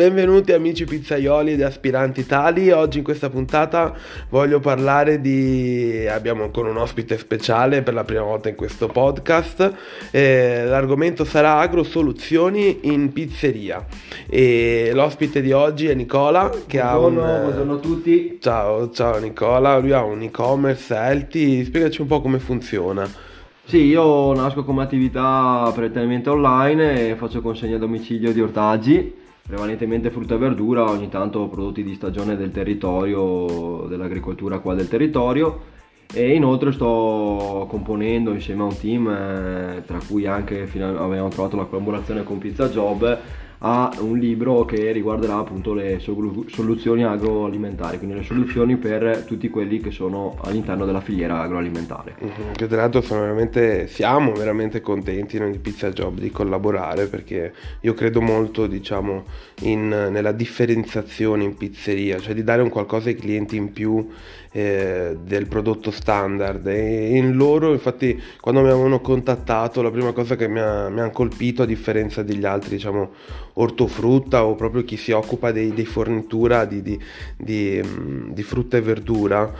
Benvenuti amici pizzaioli ed aspiranti tali, oggi in questa puntata voglio parlare di... abbiamo ancora un ospite speciale per la prima volta in questo podcast, eh, l'argomento sarà agrosoluzioni in pizzeria. E l'ospite di oggi è Nicola che buongiorno, ha un... Buongiorno a tutti. Ciao, ciao Nicola, lui ha un e-commerce Elti, spiegaci un po' come funziona. Sì, io nasco come attività prettamente online e faccio consegna a domicilio di ortaggi prevalentemente frutta e verdura, ogni tanto prodotti di stagione del territorio, dell'agricoltura qua del territorio. E inoltre sto componendo insieme a un team eh, tra cui anche abbiamo trovato la collaborazione con Pizza Job a un libro che riguarderà appunto le soluzioni agroalimentari, quindi le soluzioni per tutti quelli che sono all'interno della filiera agroalimentare. Mm-hmm. Che tra l'altro veramente, siamo veramente contenti noi di Pizza Job di collaborare perché io credo molto diciamo in, nella differenziazione in pizzeria, cioè di dare un qualcosa ai clienti in più eh, del prodotto standard. E in loro infatti quando mi avevano contattato la prima cosa che mi, ha, mi hanno colpito a differenza degli altri diciamo ortofrutta o proprio chi si occupa di fornitura di, di, di, mm, di frutta e verdura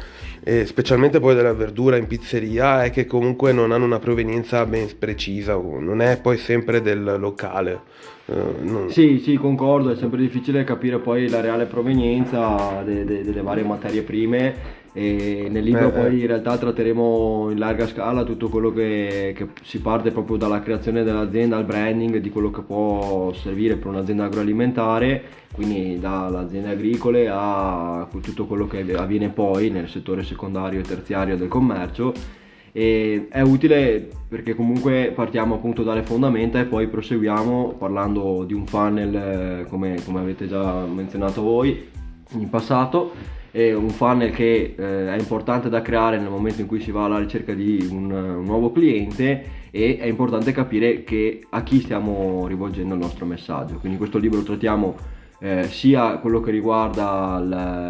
e specialmente poi della verdura in pizzeria è che comunque non hanno una provenienza ben precisa non è poi sempre del locale. Uh, non... Sì, sì, concordo, è sempre difficile capire poi la reale provenienza de- de- delle varie materie prime e nel libro eh, poi in realtà tratteremo in larga scala tutto quello che, che, si parte proprio dalla creazione dell'azienda al branding di quello che può servire per un'azienda agroalimentare quindi dalle aziende agricole a tutto quello che avviene poi nel settore secondario e terziario del commercio. E è utile perché comunque partiamo appunto dalle fondamenta e poi proseguiamo parlando di un funnel come, come avete già menzionato voi in passato è un funnel che eh, è importante da creare nel momento in cui si va alla ricerca di un, un nuovo cliente e è importante capire che, a chi stiamo rivolgendo il nostro messaggio. Quindi in questo libro trattiamo eh, sia quello che riguarda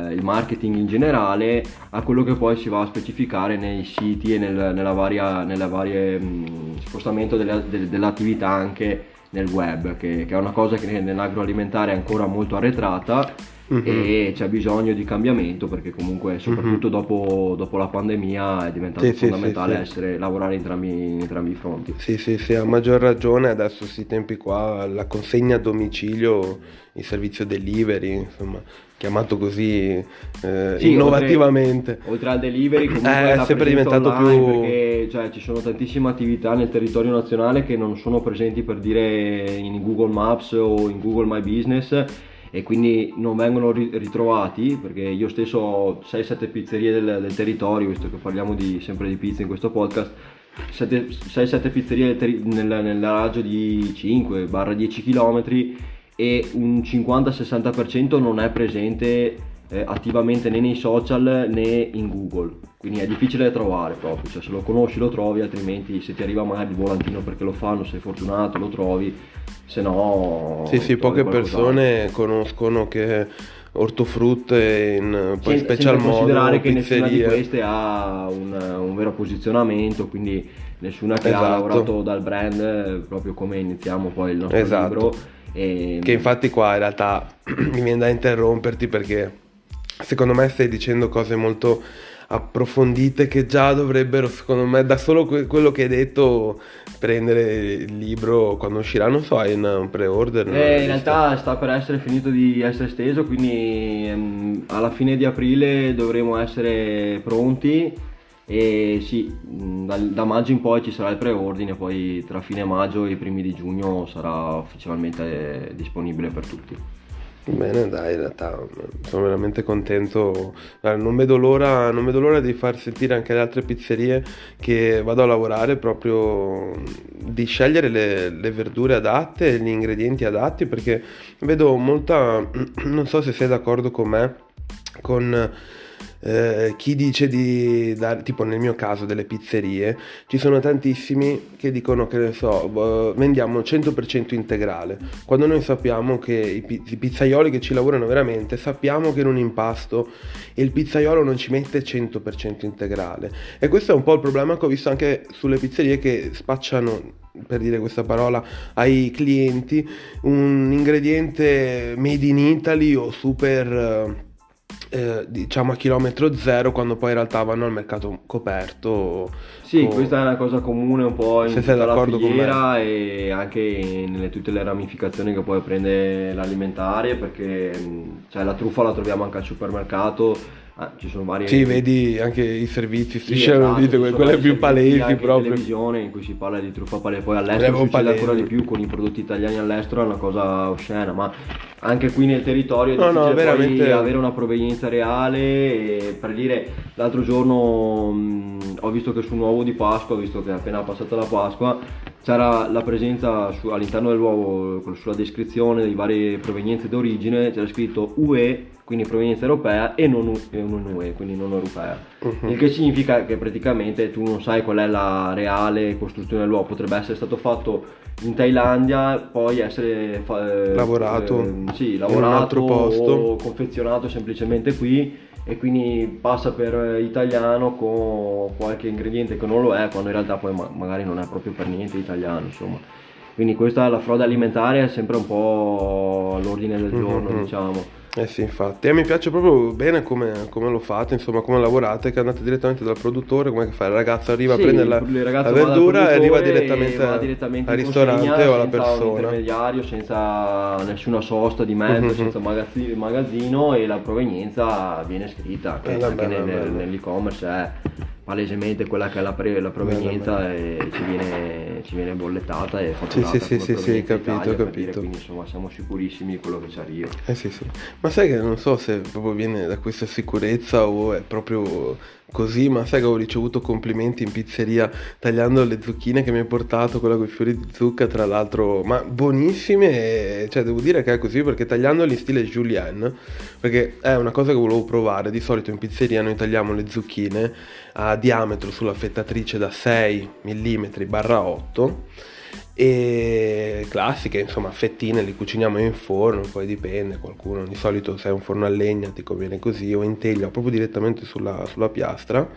il, il, marketing in generale a quello che poi si va a specificare nei siti e nel, nella varia, nella varie mh, spostamento delle, de, dell'attività anche nel web, che, che, è una cosa che nell'agroalimentare è ancora molto arretrata uh-huh. e c'è bisogno di cambiamento perché comunque soprattutto uh-huh. dopo, dopo, la pandemia è diventato sì, fondamentale sì, essere, lavorare in entrambi, in entrambi, i fronti. Sì, sì, sì, a maggior ragione adesso questi tempi qua la consegna a domicilio, il servizio delivery, insomma chiamato così eh, sì, innovativamente. Oltre, oltre, al delivery, comunque eh, è sempre diventato più. Perché cioè, ci sono tantissime attività nel territorio nazionale che non sono presenti per dire in Google Maps o in Google My Business e quindi non vengono ritrovati perché io stesso ho 6-7 pizzerie del, del, territorio, visto che parliamo di, sempre di pizza in questo podcast, 6-7 pizzerie nel, nel raggio di 5-10 km e un 50-60% non è presente eh, attivamente né nei social né in Google quindi è difficile da trovare proprio cioè se lo conosci lo trovi altrimenti se ti arriva magari il volantino perché lo fanno sei fortunato lo trovi se no sì sì poche persone conoscono che ortofrutte in poi Sen- special modo considerare che nessuna di queste ha un, un vero posizionamento quindi nessuna che esatto. ha lavorato dal brand proprio come iniziamo poi il nostro esatto. libro e... che infatti qua in realtà mi viene da interromperti perché secondo me stai dicendo cose molto approfondite che già dovrebbero, secondo me, da solo que- quello che hai detto, prendere il libro quando uscirà, non so, hai un pre-order? Eh, in realtà sta per essere finito di essere steso, quindi ehm, alla fine di aprile dovremo essere pronti e sì, da, da, maggio in poi ci sarà il preordine, poi tra fine maggio e i primi di giugno sarà ufficialmente disponibile per tutti. Bene, dai, in realtà sono veramente contento. Non vedo, l'ora, non vedo l'ora di far sentire anche le altre pizzerie che vado a lavorare proprio di scegliere le, le verdure adatte, gli ingredienti adatti, perché vedo molta, non so se sei d'accordo con me, con eh, chi dice di dare, tipo nel mio caso delle pizzerie, ci sono tantissimi che dicono che ne so, vendiamo 100% integrale, quando noi sappiamo che i, i pizzaioli che ci lavorano veramente, sappiamo che in un impasto il pizzaiolo non ci mette 100% integrale. E questo è un po' il problema che ho visto anche sulle pizzerie che spacciano per dire questa parola ai clienti un ingrediente made in Italy o super eh, diciamo a chilometro zero quando poi in realtà vanno al mercato coperto. Sì, o... questa è una cosa comune un po' in Se tutta la filiera e anche nelle tutte le ramificazioni che poi prende l'alimentare perché cioè, la truffa la troviamo anche al supermercato Ah, ci sono varie... Sì, vedi anche i servizi, sì, esatto, quelle più palesi proprio. Televisione in cui si parla di truffa palese, poi all'estero si succede ancora di più con i prodotti italiani all'estero, è una cosa oscena, ma anche qui nel territorio è no, no, veramente... avere una provenienza reale per dire l'altro giorno mh, ho visto che sul nuovo di Pasqua, visto che è appena passata la Pasqua, c'era la presenza su, all'interno dell'uovo sulla descrizione di varie provenienze d'origine, c'era scritto UE quindi provenienza europea, e non, non UE, quindi non europea. Uh-huh. Il che significa che praticamente tu non sai qual è la reale costruzione dell'uovo, potrebbe essere stato fatto in Thailandia, poi essere fa- lavorato, eh, sì, lavorato in un altro posto. o confezionato semplicemente qui e quindi passa per italiano con qualche ingrediente che non lo è, quando in realtà poi ma- magari non è proprio per niente italiano, insomma. Quindi questa la frode alimentare è sempre un po' all'ordine del giorno, uh-huh. diciamo. Eh sì, infatti. E mi piace proprio bene come, come, lo fate, insomma, come lavorate, che andate direttamente dal produttore, come fa il ragazzo arriva sì, a prendere la, la verdura e arriva direttamente, direttamente al ristorante o alla persona. Senza un intermediario, senza nessuna sosta di mezzo, mm-hmm. senza magazzino, magazzino, e la provenienza viene scritta, che eh, anche bella, nel, bella. nell'e-commerce è palesemente quella che è la, pre- la provenienza e ci viene, ci viene, bollettata e fatturata sì, sì, sì, sì, capito, Italia, capito. Dire, quindi insomma siamo sicurissimi di quello che ci arriva. Eh sì, sì. Ma sai che non so se proprio viene da questa sicurezza o è proprio così, ma sai che ho ricevuto complimenti in pizzeria tagliando le zucchine che mi hai portato, quella con i fiori di zucca, tra l'altro, ma buonissime, cioè devo dire che è così perché tagliandoli in stile julienne, perché è una cosa che volevo provare, di solito in pizzeria noi tagliamo le zucchine a diametro sulla fettatrice da 6 mm barra 8 e classiche, insomma, fettine li cuciniamo in forno, poi dipende, qualcuno di solito se è un forno a legna ti conviene così o in teglia proprio direttamente sulla, sulla piastra.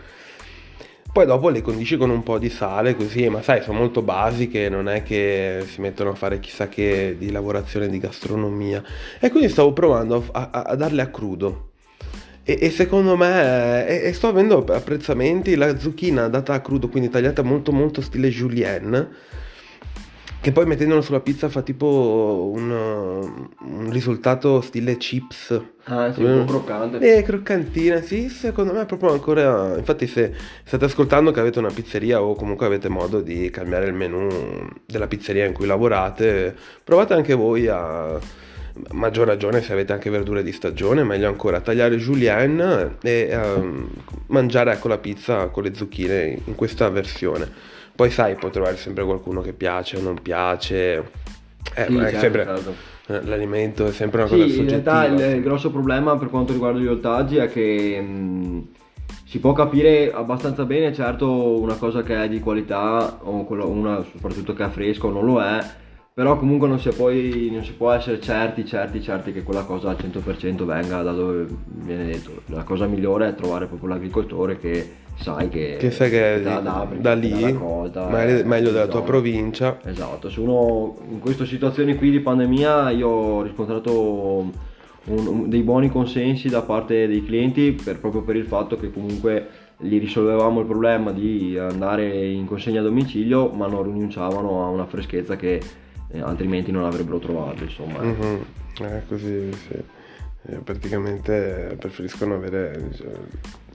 Poi dopo le condisci con un po' di sale così, ma sai, sono molto basiche, non è che si mettono a fare chissà che di lavorazione di gastronomia. E quindi stavo provando a, a, a darle a crudo. E, e secondo me, e, e sto avendo apprezzamenti, la zucchina data a crudo, quindi tagliata molto molto stile julienne, che poi mettendolo sulla pizza fa tipo un, un risultato stile chips. Ah, sì, un po' croccante. Eh, croccantina, sì, secondo me è proprio ancora... Infatti se state ascoltando che avete una pizzeria o comunque avete modo di cambiare il menù della pizzeria in cui lavorate, provate anche voi a maggior ragione se avete anche verdure di stagione, meglio ancora tagliare julienne e um, mangiare ecco la pizza con le zucchine in questa versione. Poi sai, puoi trovare sempre qualcuno che piace o non piace. Eh, sì, certo, sempre, certo. Eh, l'alimento è sempre una cosa sì, soggettiva. In realtà il, il, grosso problema per quanto riguarda gli ortaggi è che mh, si può capire abbastanza bene, certo una cosa che è di qualità o una soprattutto che è fresca o non lo è, però comunque non si, poi, non si può essere certi, certi, certi che quella cosa al 100% venga da dove viene detto. La cosa migliore è trovare proprio l'agricoltore che sai che, che, sai che da, da, da lì, raccolta, meglio, eh, meglio della tua provincia. Esatto, se uno in queste situazioni qui di pandemia io ho riscontrato un, un, dei buoni consensi da parte dei clienti per, proprio per il fatto che comunque gli risolvevamo il problema di andare in consegna a domicilio ma non rinunciavano a una freschezza che eh, altrimenti non avrebbero trovato insomma. Mm-hmm. Eh, così sì. Eh, praticamente preferiscono avere cioè,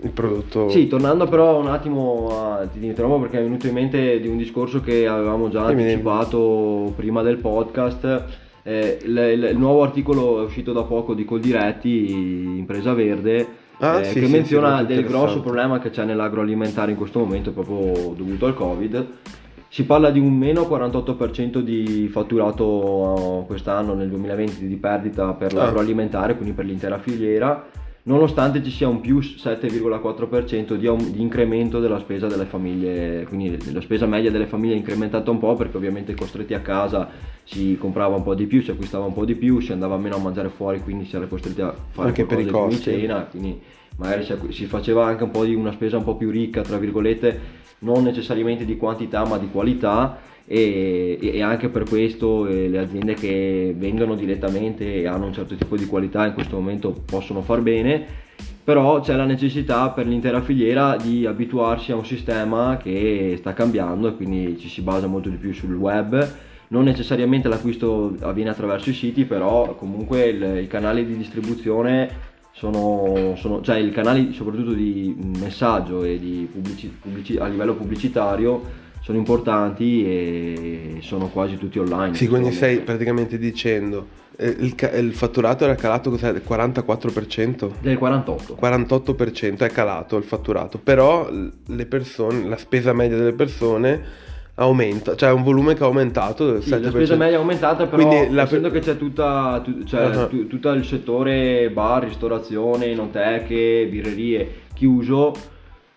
il prodotto. Sì, tornando però un attimo, a, ti ritrovo perché è venuto in mente di un discorso che avevamo già anticipato prima del podcast. Eh, il, il, il, nuovo articolo è uscito da poco di Coldiretti, Impresa Verde, ah, eh, sì, che sì, menziona sì, del grosso problema che c'è nell'agroalimentare in questo momento proprio dovuto al Covid si parla di un meno 48% di fatturato quest'anno nel 2020 di perdita per ah. l'agroalimentare, quindi per l'intera filiera. nonostante ci sia un più 7,4% di, di, incremento della spesa delle famiglie, quindi la spesa media delle famiglie è incrementata un po' perché ovviamente costretti a casa si comprava un po' di più, si acquistava un po' di più, si andava meno a mangiare fuori, quindi si era costretti a fare anche per i costi. cena, quindi magari si, si faceva anche un po' di una spesa un po' più ricca, tra virgolette, non necessariamente di quantità ma di qualità e, e anche per questo eh, le aziende che vendono direttamente e hanno un certo tipo di qualità in questo momento possono far bene però c'è la necessità per l'intera filiera di abituarsi a un sistema che sta cambiando e quindi ci si basa molto di più sul web. Non necessariamente l'acquisto avviene attraverso i siti però comunque il, i canali di distribuzione sono, sono, cioè i canali soprattutto di messaggio e di pubblici, pubblici, a livello pubblicitario sono importanti e sono quasi tutti online. Sì, quindi stai praticamente dicendo eh, il, il, fatturato era calato cos'è, del 44%? Del 48%. 48% è calato il fatturato, però le persone, la spesa media delle persone aumenta, cioè un volume che ha aumentato. Sì, la spesa media è aumentata, però Quindi la... essendo che c'è tutta, tu, cioè, uh-huh. tu, tutto il settore bar, ristorazione, inoteche, birrerie chiuso,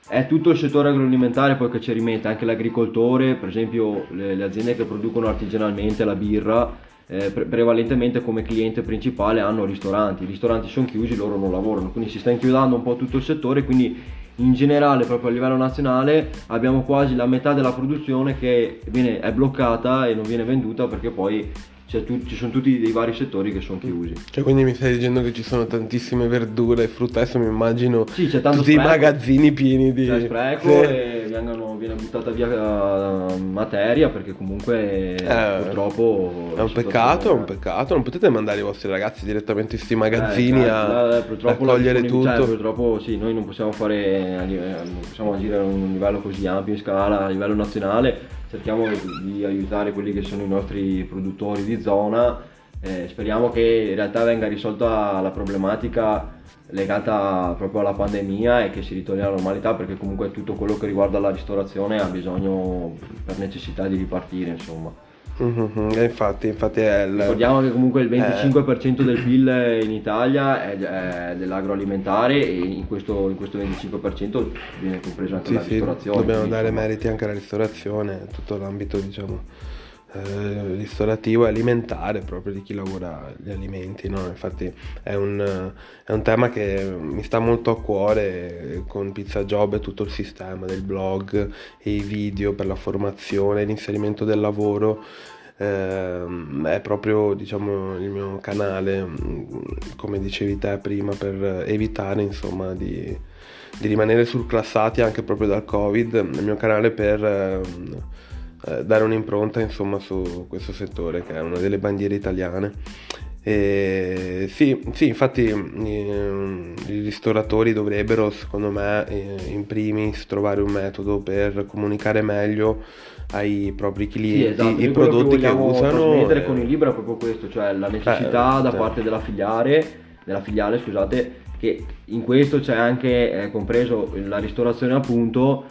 è tutto il settore agroalimentare poi che ci rimette, anche l'agricoltore, per esempio le, le aziende che producono artigianalmente la birra. Eh, pre- prevalentemente come cliente principale hanno ristoranti, i ristoranti sono chiusi, loro non lavorano, quindi si sta inchiodando un po' tutto il settore, quindi in generale proprio a livello nazionale abbiamo quasi la metà della produzione che viene, è bloccata e non viene venduta perché poi tu, ci sono tutti dei vari settori che sono chiusi. Cioè, quindi mi stai dicendo che ci sono tantissime verdure e frutta, adesso mi immagino sì, tutti spreco, i magazzini pieni di... C'è spreco sì. e vengono, viene buttata via uh, materia perché comunque eh, purtroppo... È un peccato, è un peccato, non potete mandare i vostri ragazzi direttamente in questi magazzini eh, certo, a, eh, a tutto. Cioè, purtroppo sì, noi non possiamo fare, non possiamo agire a un livello così ampio in scala, a livello nazionale cerchiamo di aiutare quelli che sono i nostri produttori di zona. Eh, speriamo che in realtà venga risolta la problematica legata proprio alla pandemia e che si ritorni alla normalità perché comunque tutto quello che riguarda la ristorazione ha bisogno per necessità di ripartire insomma. Mm-hmm, infatti, infatti è il... Ricordiamo che comunque il 25% eh... del PIL in Italia è, è dell'agroalimentare e in questo, in questo, 25% viene compreso anche sì, la ristorazione. Sì, dobbiamo dare meriti anche alla ristorazione, tutto l'ambito diciamo eh, ristorativo e alimentare proprio di chi lavora gli alimenti. No? Infatti è un, è un, tema che mi sta molto a cuore con Pizza Job e tutto il sistema del blog e i video per la formazione, l'inserimento del lavoro. Eh, è proprio diciamo il mio canale come dicevi te prima per evitare insomma di, di rimanere surclassati anche proprio dal covid il mio canale per eh, eh, dare un'impronta insomma su questo settore che è una delle bandiere italiane. E sì, sì, infatti eh, i ristoratori dovrebbero, secondo me, eh, in primis trovare un metodo per comunicare meglio ai propri clienti sì, esatto. i prodotti che, che usano. trasmettere con il libro è proprio questo, cioè la necessità eh, da parte della filiale, della filiale, scusate, che in questo c'è anche eh, compreso la ristorazione appunto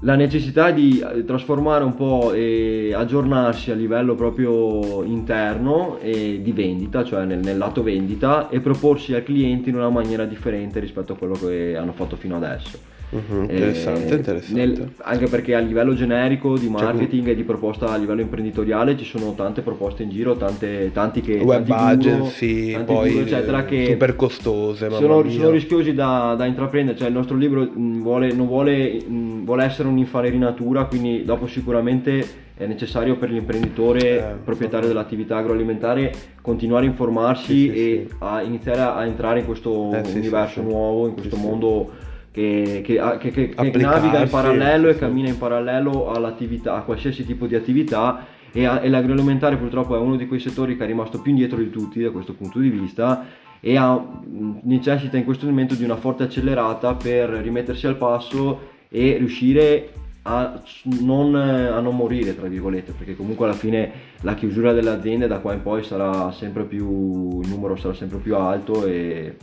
la necessità di eh, trasformare un po' e aggiornarsi a livello proprio interno e di vendita, cioè nel, nel, lato vendita e proporsi al cliente in una maniera differente rispetto a quello che hanno fatto fino adesso. Uh-huh, interessante, eh, interessante. Nel, anche perché a livello generico di cioè, marketing cioè, e di proposta a livello imprenditoriale ci sono tante proposte in giro, tante, tanti che... Web tanti agency, guru, poi guru, eccetera, che super costose. Sono, sono, rischiosi da, da, intraprendere, cioè il nostro libro mh, vuole, non vuole, mh, vuole essere un'infarinatura, quindi dopo sicuramente è necessario per l'imprenditore eh, proprietario dell'attività agroalimentare continuare a informarsi sì, sì, e sì. a iniziare a entrare in questo eh, universo nuovo, in questo mondo che, che, che, che naviga in parallelo e cammina in parallelo all'attività, a qualsiasi tipo di attività e, a, e, l'agroalimentare purtroppo è uno di quei settori che è rimasto più indietro di tutti da questo punto di vista e ha, necessita in questo momento di una forte accelerata per rimettersi al passo e riuscire a non, a non, morire, tra virgolette, perché comunque alla fine la chiusura delle aziende da qua in poi sarà sempre più, il numero sarà sempre più alto e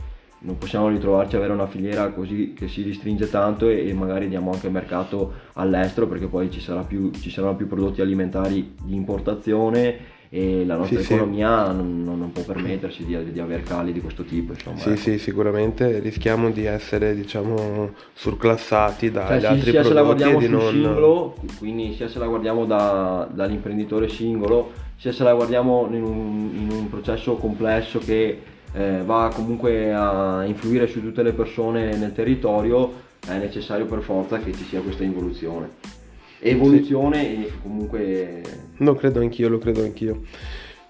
non possiamo ritrovarci a avere una filiera così che si ristringe tanto e, e magari diamo anche mercato all'estero perché poi ci, sarà più, ci saranno più prodotti alimentari di importazione e la nostra sì, economia sì. Non, non, può permettersi di, di avere cali di questo tipo. Insomma, sì, ecco. sì, sicuramente rischiamo di essere diciamo surclassati dagli cioè, altri sia prodotti. Se la guardiamo di sul non... singolo, quindi sia se la guardiamo da, dall'imprenditore singolo, sia se la guardiamo in un, in un processo complesso che eh, va comunque a influire su tutte le persone nel territorio, è necessario per forza che ci sia questa involuzione evoluzione sì. e comunque... Lo credo anch'io, lo credo anch'io.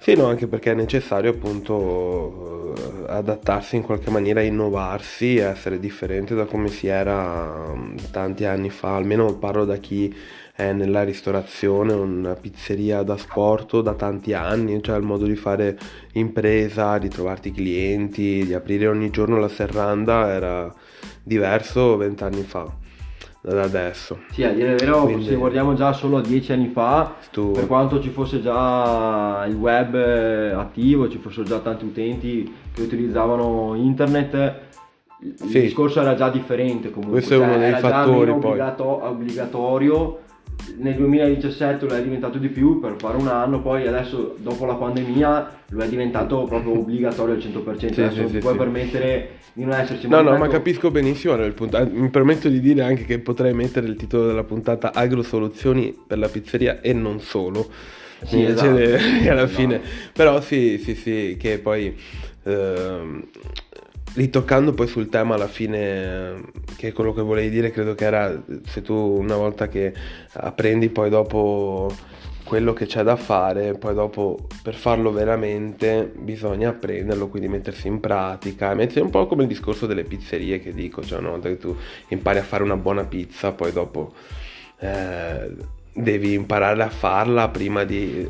Sì, anche perché è necessario appunto eh, adattarsi in qualche maniera, innovarsi, essere differente da come si era mm, tanti anni fa, almeno parlo da chi è nella ristorazione, una pizzeria da sport da tanti anni, cioè il modo di fare impresa, di trovarti clienti, di aprire ogni giorno la serranda era diverso vent'anni fa da adesso. Sì, a dire il vero, Quindi... se guardiamo già solo a dieci anni fa, tu... per quanto ci fosse già il web eh, attivo, ci fossero già tanti utenti che utilizzavano internet, il sì. discorso era già differente comunque. Questo cioè, è uno dei fattori poi. Obbligato- obbligatorio nel 2017 lo è diventato di più per fare un anno, poi adesso dopo la pandemia lo è diventato proprio obbligatorio al 100%, sì, adesso sì, non sì, puoi permettere di non esserci. No, no, ma capisco benissimo, mi permetto di dire anche che potrei mettere il titolo della puntata Agrosoluzioni per la pizzeria e non solo. Sì, esatto, alla fine, però sì, sì, sì, che poi... Ehm, Ritoccando poi sul tema alla fine, che è quello che volevi dire, credo che era se tu una volta che apprendi poi dopo quello che c'è da fare, poi dopo per farlo veramente bisogna apprenderlo, quindi mettersi in pratica, mettere un po' come il discorso delle pizzerie che dico, cioè una volta che tu impari a fare una buona pizza, poi dopo eh, devi imparare a farla prima di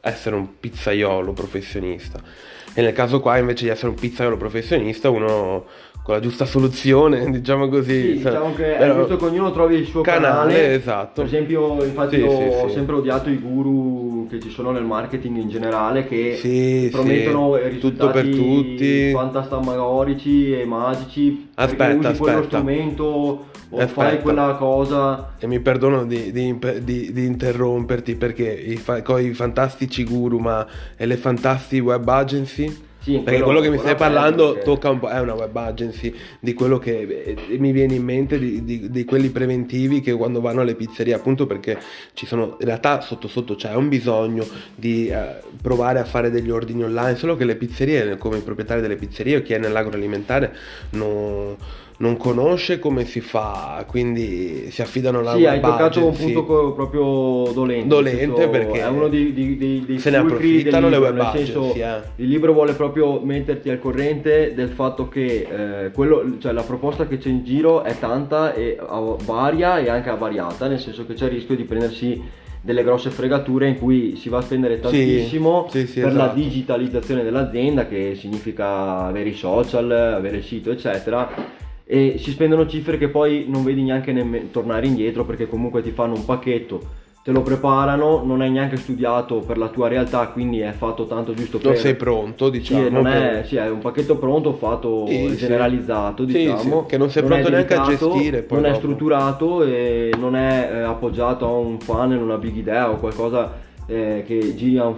essere un pizzaiolo professionista e nel caso qua invece di essere un pizzaiolo professionista uno con la giusta soluzione diciamo così sì, diciamo che è giusto che ognuno trovi il suo canale, canale. Esatto. per esempio infatti sì, ho sì, sempre odiato i guru che ci sono nel marketing in generale che promettono risultati tutto per tutti. fantastamagorici e magici. Aspetta usi quello strumento o Aspetta. fai quella cosa? E mi perdono di, di, di, di interromperti perché i, fa, i fantastici guru ma e le fantastiche web agency? Sì, perché quello, che mi stai parlando perché... tocca un po', è una web agency di quello che eh, mi viene in mente di, di, di, quelli preventivi che quando vanno alle pizzerie, appunto perché ci sono, in realtà sotto sotto c'è un bisogno di eh, provare a fare degli ordini online, solo che le pizzerie, come i proprietari delle pizzerie o chi è nell'agroalimentare, non non conosce come si fa, quindi si affidano alla Sì, hai toccato un punto proprio dolente. Dolente perché è uno dei, dei, dei se ne approfittano libro, le web agency, senso, eh. Il libro vuole proprio metterti al corrente del fatto che eh, quello, cioè, la proposta che c'è in giro è tanta e varia e anche avariata, nel senso che c'è il rischio di prendersi delle grosse fregature in cui si va a spendere tantissimo sì, sì, sì, per esatto. la digitalizzazione dell'azienda che significa avere i social, avere il sito eccetera e si spendono cifre che poi non vedi neanche nemm- tornare indietro perché comunque ti fanno un pacchetto te lo preparano, non hai neanche studiato per la tua realtà, quindi è fatto tanto giusto per... Non sei pronto, diciamo. Sì, non è, sì, è un pacchetto pronto, fatto sì, generalizzato, sì. diciamo. Sì, che non sei non pronto neanche a gestire. Poi non dopo. è strutturato e non è eh, appoggiato a un funnel, una big idea o qualcosa eh, che,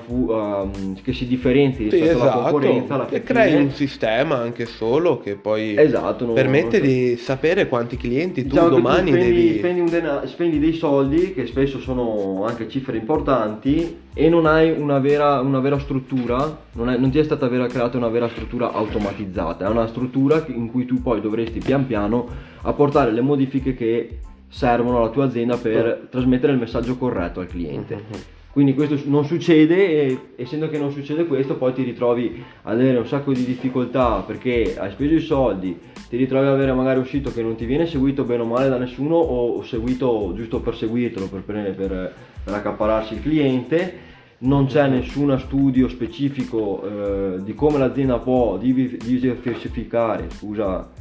fu, um, che, si differenzi rispetto sì, esatto. alla concorrenza alla e crei un sistema anche solo che poi esatto, non, permette non so. di sapere quanti clienti diciamo tu domani tu spendi, devi spendi, denaro, spendi, dei soldi che spesso sono anche cifre importanti e non hai una vera, una vera struttura non, è, non, ti è stata vera, creata una vera struttura automatizzata è una struttura in cui tu poi dovresti pian piano apportare le modifiche che servono alla tua azienda per trasmettere il messaggio corretto al cliente uh-huh. Quindi questo non succede e essendo che non succede questo poi ti ritrovi ad avere un sacco di difficoltà perché hai speso i soldi, ti ritrovi ad avere magari un sito che non ti viene seguito bene o male da nessuno o seguito giusto per seguirtelo, per, per, per, per accapararsi il cliente, non c'è nessun studio specifico eh, di come l'azienda può diversificare, scusa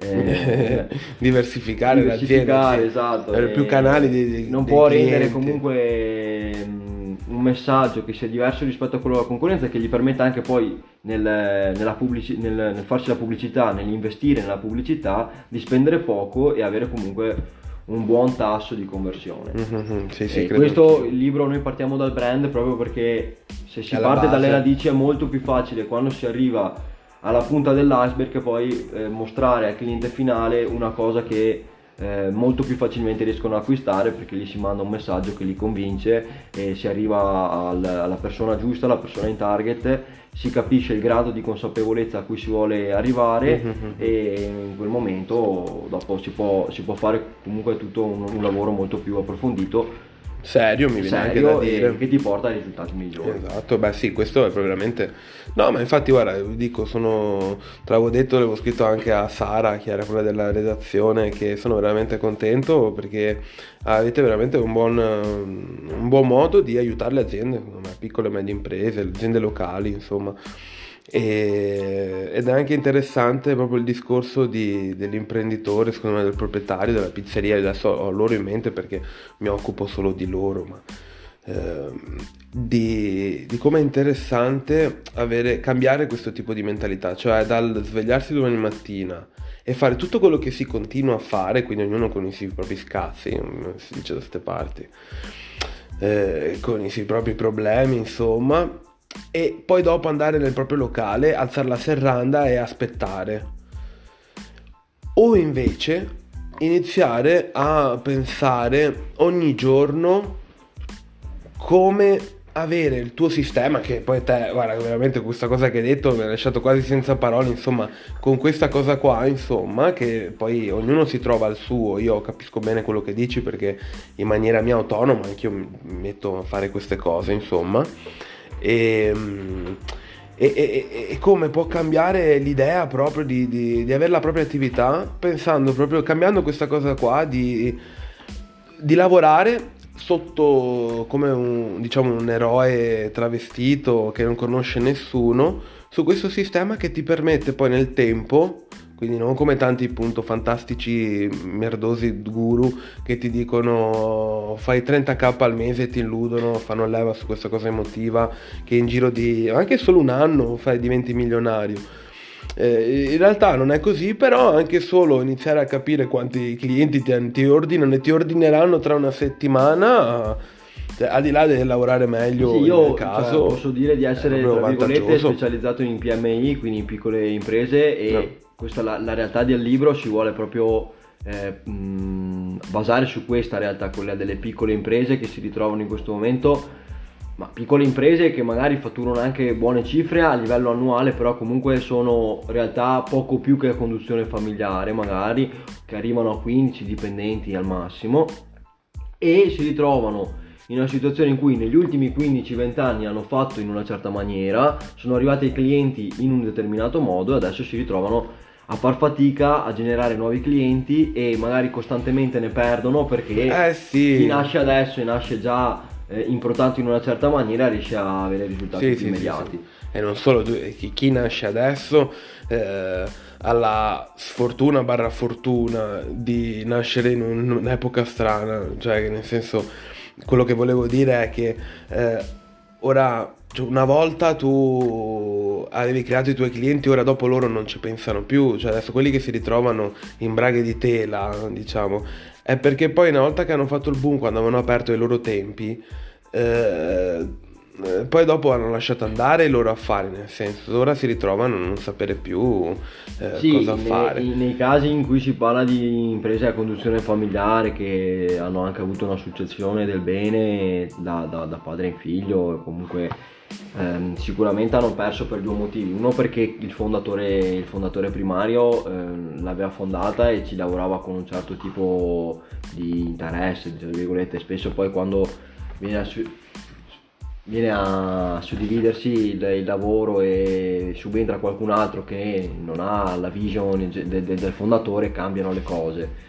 eh, diversificare, diversificare l'azienda esatto avere più canali di, di non può rendere comunque un messaggio che sia diverso rispetto a quello della concorrenza che gli permetta anche poi nel, pubblici- nel, nel farsi la pubblicità, nell'investire nella pubblicità, di spendere poco e avere comunque un buon tasso di conversione. Mm-hmm, sì, sì, questo il libro noi partiamo dal brand proprio perché se si parte base. dalle radici è molto più facile quando si arriva alla punta dell'iceberg poi eh, mostrare al cliente finale una cosa che eh, molto più facilmente riescono ad acquistare perché gli si manda un messaggio che li convince e si arriva al, alla persona giusta, alla persona in target, si capisce il grado di consapevolezza a cui si vuole arrivare mm-hmm. e in quel momento dopo si può, si può fare comunque tutto un, un lavoro molto più approfondito serio mi viene anche da dire. che ti porta ai risultati migliori. Esatto beh sì questo è veramente no ma infatti guarda dico sono te l'avevo detto l'avevo scritto anche a Sara che era quella della redazione che sono veramente contento perché avete veramente un buon, un buon modo di aiutare le aziende piccole e medie imprese le aziende locali insomma e, ed è anche interessante proprio il discorso di, dell'imprenditore, secondo me del proprietario della pizzeria, adesso ho loro in mente perché mi occupo solo di loro, ma eh, di, di come è interessante avere, cambiare questo tipo di mentalità, cioè dal svegliarsi domani mattina e fare tutto quello che si continua a fare, quindi ognuno con i propri scazzi, si dice da queste parti, eh, con i propri problemi, insomma, e poi dopo andare nel proprio locale, alzare la serranda e aspettare. O invece iniziare a pensare ogni giorno come avere il tuo sistema che poi te, guarda, veramente questa cosa che hai detto mi ha lasciato quasi senza parole, insomma, con questa cosa qua, insomma, che poi ognuno si trova al suo, io capisco bene quello che dici perché in maniera mia autonoma anch'io mi metto a fare queste cose, insomma Ehm, e, e, e, come può cambiare l'idea proprio di, di, di, avere la propria attività pensando proprio, cambiando questa cosa qua di, di lavorare sotto come un, diciamo, un eroe travestito che non conosce nessuno su questo sistema che ti permette poi nel tempo quindi non come tanti appunto fantastici merdosi guru che ti dicono fai 30k al mese e ti illudono, fanno leva su questa cosa emotiva che in giro di anche solo un anno fai, diventi milionario. Eh, in realtà non è così, però anche solo iniziare a capire quanti clienti ti, ti ordinano e ti ordineranno tra una settimana cioè, al di là del lavorare meglio sì, io caso, cioè, posso dire di essere specializzato in PMI quindi in piccole imprese e no questa la, la realtà del libro si vuole proprio eh, mh, basare su questa realtà, quella delle piccole imprese che si ritrovano in questo momento, ma piccole imprese che magari fatturano anche buone cifre a livello annuale, però comunque sono realtà poco più che a conduzione familiare, magari che arrivano a 15 dipendenti al massimo e si ritrovano in una situazione in cui negli ultimi 15-20 anni hanno fatto in una certa maniera, sono arrivati ai clienti in un determinato modo e adesso si ritrovano a far fatica a generare nuovi clienti e magari costantemente ne perdono perché eh sì. chi nasce adesso e nasce già eh, improntato in una certa maniera riesce a avere risultati sì, immediati. Sì, e non solo chi, nasce adesso eh, ha la sfortuna barra fortuna di nascere in un, un'epoca strana, cioè nel senso quello che volevo dire è che eh, ora cioè, una volta tu avevi creato i tuoi clienti, ora dopo loro non ci pensano più, cioè adesso quelli che si ritrovano in braghe di tela, diciamo, è perché poi una volta che hanno fatto il boom, quando avevano aperto i loro tempi, eh, eh, poi dopo hanno lasciato andare i loro affari, nel senso, ora si ritrovano a non sapere più eh, sì, cosa nei, fare. Nei casi in cui si parla di imprese a conduzione familiare che hanno anche avuto una successione del bene da, da, da padre in figlio, comunque ehm, sicuramente hanno perso per due motivi. Uno perché il fondatore, il fondatore primario ehm, l'aveva fondata e ci lavorava con un certo tipo di interesse, tra virgolette, spesso poi quando viene a viene a suddividersi il, il, lavoro e subentra qualcun altro che non ha la vision de, de, del fondatore, cambiano le cose.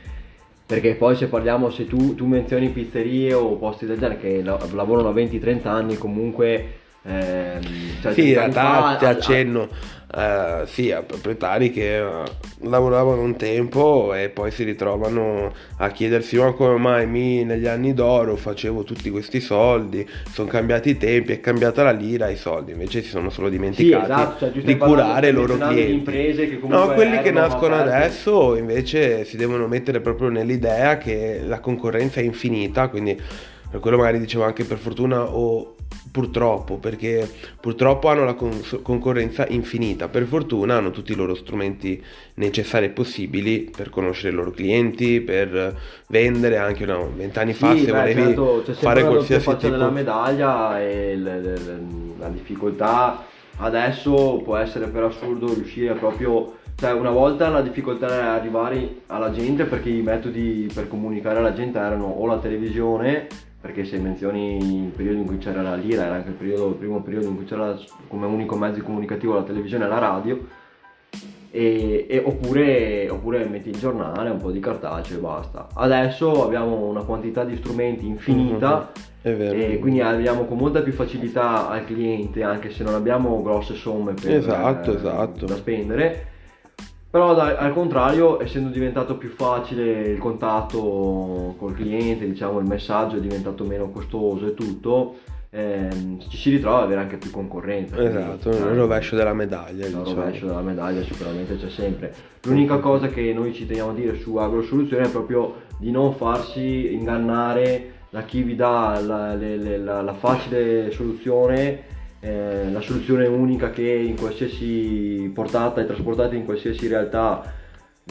Perché poi se parliamo, se tu, tu menzioni pizzerie o posti del genere che la, lavorano 20-30 anni, comunque Ehm, cioè, sì, in realtà ti accenno. Uh, sì, a proprietari che uh, lavoravano un tempo e poi si ritrovano a chiedersi ma come mai mi negli anni d'oro facevo tutti questi soldi, sono cambiati i tempi, è cambiata la lira, i soldi invece si sono solo dimenticati sì, esatto, cioè, di curare i loro clienti. no, quelli che nascono adesso invece si devono mettere proprio nell'idea che la concorrenza è infinita, quindi per quello magari dicevo anche per fortuna o purtroppo, perché purtroppo hanno la con- concorrenza infinita, per fortuna hanno tutti i loro strumenti necessari e possibili per conoscere i loro clienti, per vendere anche no, vent'anni fa sì, se beh, volevi certo, fare qualsiasi tipo della medaglia e le, le, le, la difficoltà adesso può essere per assurdo riuscire proprio cioè una volta la difficoltà era arrivare alla gente perché i metodi per comunicare alla gente erano o la televisione perché se menzioni il periodo in cui c'era la lira era anche il, periodo, il primo periodo in cui c'era come unico mezzo comunicativo la televisione e la radio e, e oppure, oppure, metti il giornale, un po' di cartaceo e basta. Adesso abbiamo una quantità di strumenti infinita mm-hmm. e quindi arriviamo con molta più facilità al cliente anche se non abbiamo grosse somme per, esatto, eh, esatto. da spendere però da, al contrario, essendo diventato più facile il contatto col cliente, diciamo il messaggio è diventato meno costoso e tutto, ehm, ci si ritrova ad avere anche più concorrenza. Esatto, il rovescio della medaglia. Il diciamo. rovescio della medaglia sicuramente c'è sempre. L'unica cosa che noi ci teniamo a dire su AgroSoluzione è proprio di non farsi ingannare da chi vi dà la, la, la, la facile soluzione eh, la soluzione unica che in qualsiasi portata e trasportata in qualsiasi realtà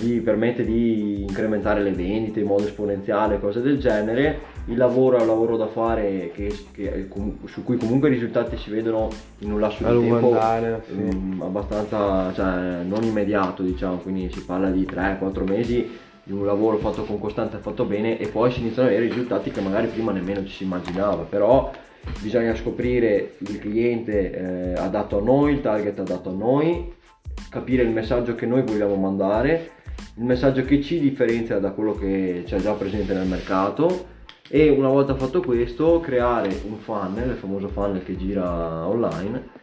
vi permette di incrementare le vendite in modo esponenziale, cose del genere. Il lavoro è un lavoro da fare che, che, su cui comunque i risultati si vedono in un lasso di tempo andare, sì. um, abbastanza, cioè non immediato diciamo, quindi si parla di 3-4 mesi di un lavoro fatto con costanza e fatto bene e poi si iniziano ad avere risultati che magari prima nemmeno ci si immaginava, però bisogna scoprire il cliente eh, adatto a noi, il target adatto a noi, capire il messaggio che noi vogliamo mandare, il messaggio che ci differenzia da quello che c'è già presente nel mercato e una volta fatto questo creare un funnel, il famoso funnel che gira online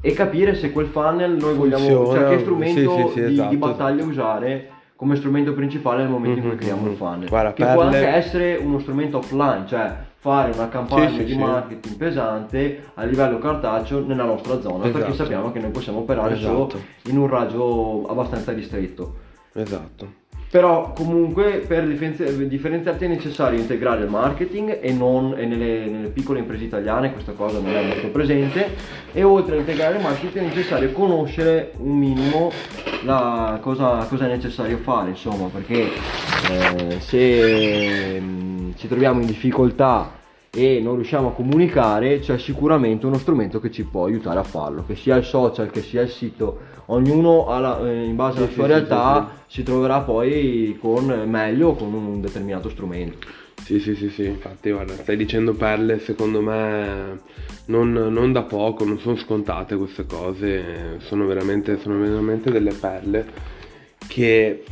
e capire se quel funnel noi vogliamo, Funziona, cioè che strumento sì, sì, sì, di, esatto. di, battaglia usare come strumento principale nel momento mm-hmm. in cui mhm, creiamo il funnel. Guarda, che può anche essere uno strumento offline, cioè fare una campagna sì, sì, di sì. marketing pesante a livello cartaceo nella nostra zona esatto. perché sappiamo che noi possiamo operare esatto. solo in un raggio abbastanza ristretto. Esatto. Però comunque per differenziarti è necessario integrare il marketing e, non, e nelle, nelle, piccole imprese italiane questa cosa non è molto presente e oltre a integrare il marketing è necessario conoscere un minimo la, cosa, cosa, è necessario fare insomma perché eh, se ci troviamo in difficoltà e non riusciamo a comunicare c'è sicuramente uno strumento che ci può aiutare a farlo che sia il social che sia il sito ognuno la, eh, in base alla sì, sua sì, realtà sì, si troverà poi con meglio con un determinato strumento. Sì, sì, sì, sì, infatti guarda, stai dicendo perle, secondo me non, non, da poco, non sono scontate queste cose, sono veramente, sono veramente delle perle che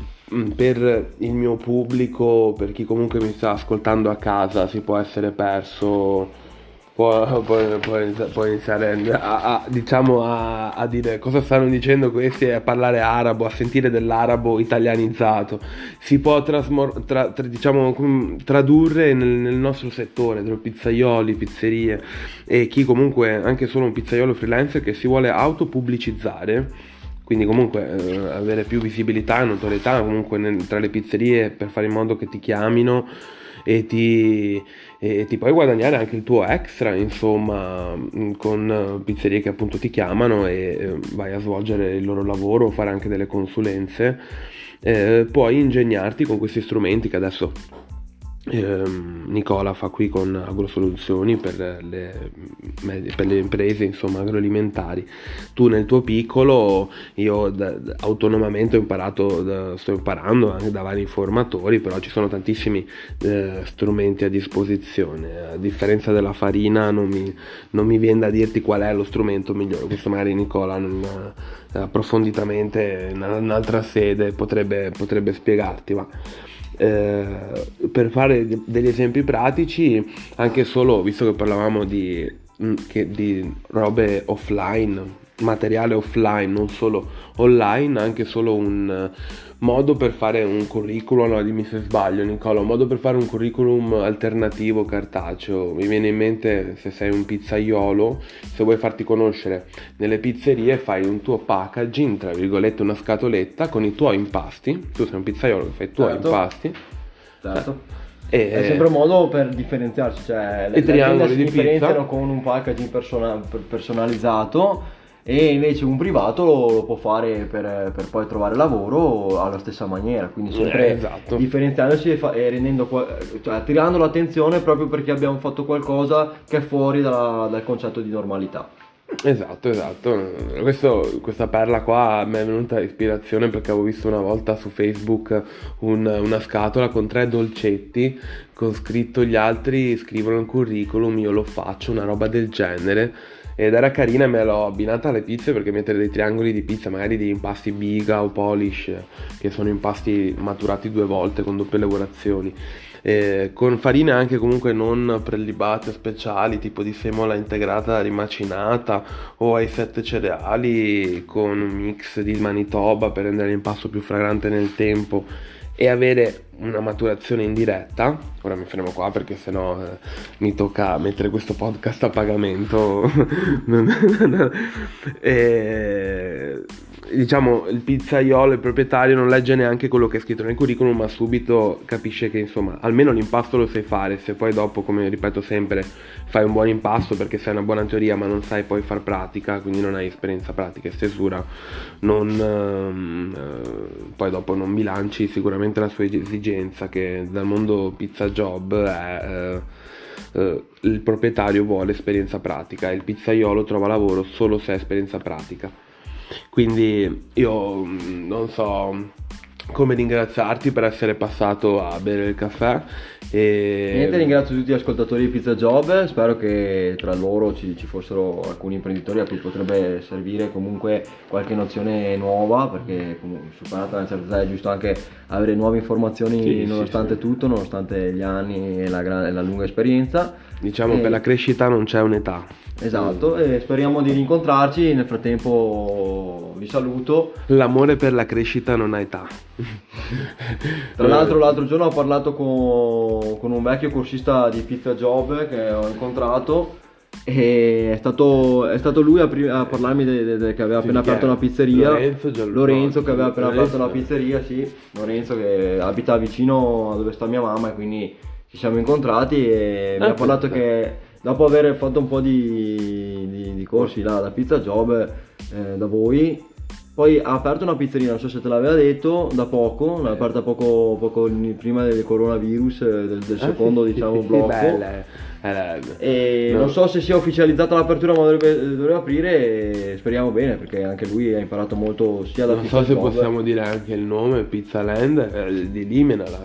per il mio pubblico, per chi comunque mi sta ascoltando a casa, si può essere perso può, può, può, iniziare a, a, diciamo a, a, dire cosa stanno dicendo questi a parlare arabo, a sentire dell'arabo italianizzato. Si può trasmor, tra, tra, diciamo, tradurre nel, nel, nostro settore, tra pizzaioli, pizzerie e chi comunque anche solo un pizzaiolo freelancer che si vuole autopubblicizzare quindi comunque eh, avere più visibilità e notorietà comunque nel, tra le pizzerie per fare in modo che ti chiamino e ti, e ti puoi guadagnare anche il tuo extra, insomma, mm, con pizzerie che appunto ti chiamano e eh, vai a svolgere il loro lavoro, fare anche delle consulenze. Eh, puoi ingegnarti con questi strumenti che adesso Ehm, Nicola fa qui con Agrosoluzioni per le, per le imprese insomma, agroalimentari. Tu nel tuo piccolo, io da, autonomamente ho imparato, da, sto imparando anche da vari formatori, però ci sono tantissimi eh, strumenti a disposizione. A differenza della farina non mi, non mi, viene da dirti qual è lo strumento migliore, questo magari Nicola non, eh, approfonditamente in un'altra sede potrebbe, potrebbe spiegarti. Ma eh, per fare degli esempi pratici, anche solo visto che parlavamo di mm, che, di robe offline, materiale offline, non solo online, anche solo un modo per fare un curriculum, no, dimmi se sbaglio Nicola, un modo per fare un curriculum alternativo cartaceo. Mi viene in mente se sei un pizzaiolo, se vuoi farti conoscere nelle pizzerie, fai un tuo packaging, tra virgolette una scatoletta con i tuoi impasti. Tu sei un pizzaiolo che fai i tuoi certo. impasti. Certo. E, è sempre un modo per differenziarsi, cioè le, le si differenziano con un packaging persona, personalizzato e invece un privato lo, lo può fare per, per, poi trovare lavoro alla stessa maniera, quindi sempre eh, esatto. differenziandosi e, fa, e rendendo, cioè, attirando l'attenzione proprio perché abbiamo fatto qualcosa che è fuori dalla, dal concetto di normalità. Esatto, esatto. Questo, questa perla qua mi è venuta ispirazione perché avevo visto una volta su Facebook un, una scatola con tre dolcetti con scritto gli altri scrivono il curriculum, io lo faccio, una roba del genere ed era carina e me l'ho abbinata alle pizze perché mettere dei triangoli di pizza, magari di impasti biga o polish, che sono impasti maturati due volte con doppie lavorazioni. Eh, con farine anche comunque non prelibate speciali tipo di semola integrata rimacinata o ai sette cereali con un mix di manitoba per rendere l'impasto più fragrante nel tempo e avere una maturazione in diretta. Ora mi fermo qua perché sennò eh, mi tocca mettere questo podcast a pagamento. e, diciamo il pizzaiolo, il proprietario non legge neanche quello che è scritto nel curriculum, ma subito capisce che insomma almeno l'impasto lo sai fare. Se poi dopo, come ripeto sempre, fai un buon impasto perché sai una buona teoria, ma non sai poi far pratica, quindi non hai esperienza pratica e stesura, non, ehm, eh, poi dopo non bilanci sicuramente la sua esigenza che dal mondo pizza job è. Eh, Uh, il proprietario vuole esperienza pratica e il pizzaiolo trova lavoro solo se ha esperienza pratica. Quindi io mm, non so come ringraziarti per essere passato a bere il caffè. E... Niente, ringrazio tutti gli ascoltatori di Pizza Job, spero che tra loro ci, ci, fossero alcuni imprenditori a cui potrebbe servire comunque qualche nozione nuova, perché superata una certa età è giusto anche avere nuove informazioni sì, nonostante sì, tutto, nonostante gli anni e la, e la lunga esperienza. Diciamo che per la crescita non c'è un'età. Esatto, e speriamo di rincontrarci. Nel frattempo vi saluto. L'amore per la crescita non ha età. Tra l'altro l'altro giorno ho parlato con, con un vecchio corsista di Pizza Job che ho incontrato e è stato, è stato lui a, a parlarmi de, de, de, che aveva appena aperto una pizzeria. Lorenzo, Lorenzo che aveva appena aperto una pizzeria, sì. Lorenzo che abita vicino a dove sta mia mamma e quindi ci siamo incontrati e mi ha ah, parlato che dopo aver fatto un po' di, di, di corsi là da Pizza Job eh, da voi poi ha aperto una pizzeria, non so se te l'aveva detto, da poco, l'ha aperta poco, poco prima del coronavirus, eh, del, del ah, secondo diciamo blocco. Bella. Eh, e no. non so se sia ufficializzata l'apertura, ma dovrebbe, dovrebbe, aprire e speriamo bene perché anche lui ha imparato molto sia da Non so se possiamo dire anche il nome, Pizza Land, eh, di Limena, la,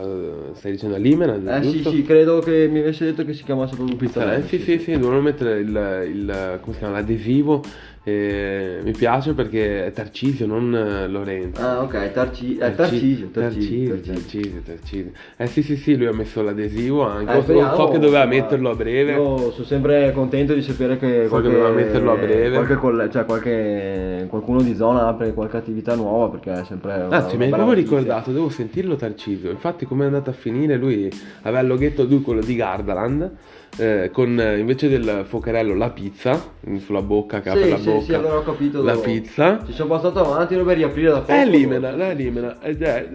stai dicendo Limena? Eh giusto? sì, sì, credo che mi avesse detto che si chiamasse proprio Pizza, Land. Land. Sì, sì, sì, devono mettere il, il, come si chiama, l'adesivo e mi piace perché è Tarcisio, non eh, Lorenzo. Ah, ok, Tarci- è Tarcisio, Tarcisio, Tarcisio, Tarcisio, Eh sì, sì, sì, lui ha messo l'adesivo anche. Eh, speriamo, so che doveva metterlo a breve. Io sono sempre contento di sapere che, so qualche, che metterlo a breve. Qualche coll- cioè qualche, qualcuno di zona apre qualche attività nuova perché è sempre. Anzi, mi hai proprio ricordato, devo sentirlo Tarcisio. Infatti, come è andato a finire, lui aveva il loghetto lui quello di Gardaland eh, con eh, invece del focherello la pizza sulla bocca che sì, apre la sì, bocca sì, allora ho capito la pizza ci sono passato avanti per riaprire da poco è limena è limena ed è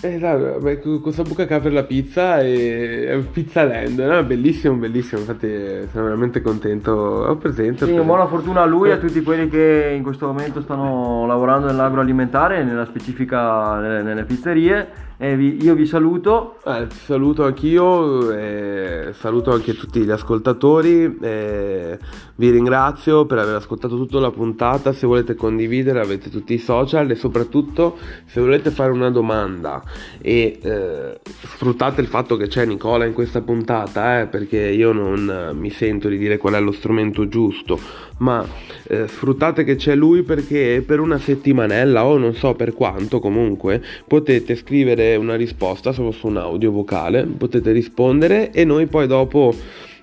eh, dai, questa buca che apre la pizza è un pizza land, no? bellissimo, bellissimo, infatti sono veramente contento. Ho presente. Sì, buona fortuna a lui e a tutti quelli che in questo momento stanno lavorando nell'agroalimentare, nella specifica nelle, nelle pizzerie eh, vi, io vi saluto. Eh, ti saluto anch'io, eh, saluto anche tutti gli ascoltatori. Eh, vi ringrazio per aver ascoltato tutta la puntata. Se volete condividere, avete tutti i social e soprattutto se volete fare una domanda e eh, sfruttate il fatto che c'è Nicola in questa puntata, eh, perché io non mi sento di dire qual è lo strumento giusto, ma eh, sfruttate che c'è lui perché per una settimanella o non so per quanto comunque potete scrivere una risposta solo su un audio vocale, potete rispondere e noi poi dopo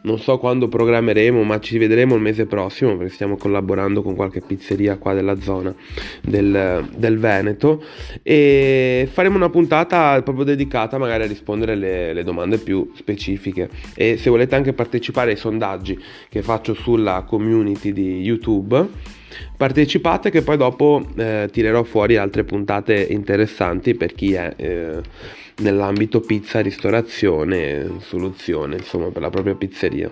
non so quando programmeremo, ma ci vedremo il mese prossimo perché stiamo collaborando con qualche pizzeria qua della zona del, del Veneto. E faremo una puntata proprio dedicata magari a rispondere alle, alle domande più specifiche. E se volete anche partecipare ai sondaggi che faccio sulla community di YouTube partecipate che poi dopo eh, tirerò fuori altre puntate interessanti per chi è eh, nell'ambito pizza, ristorazione, soluzione, insomma per la propria pizzeria.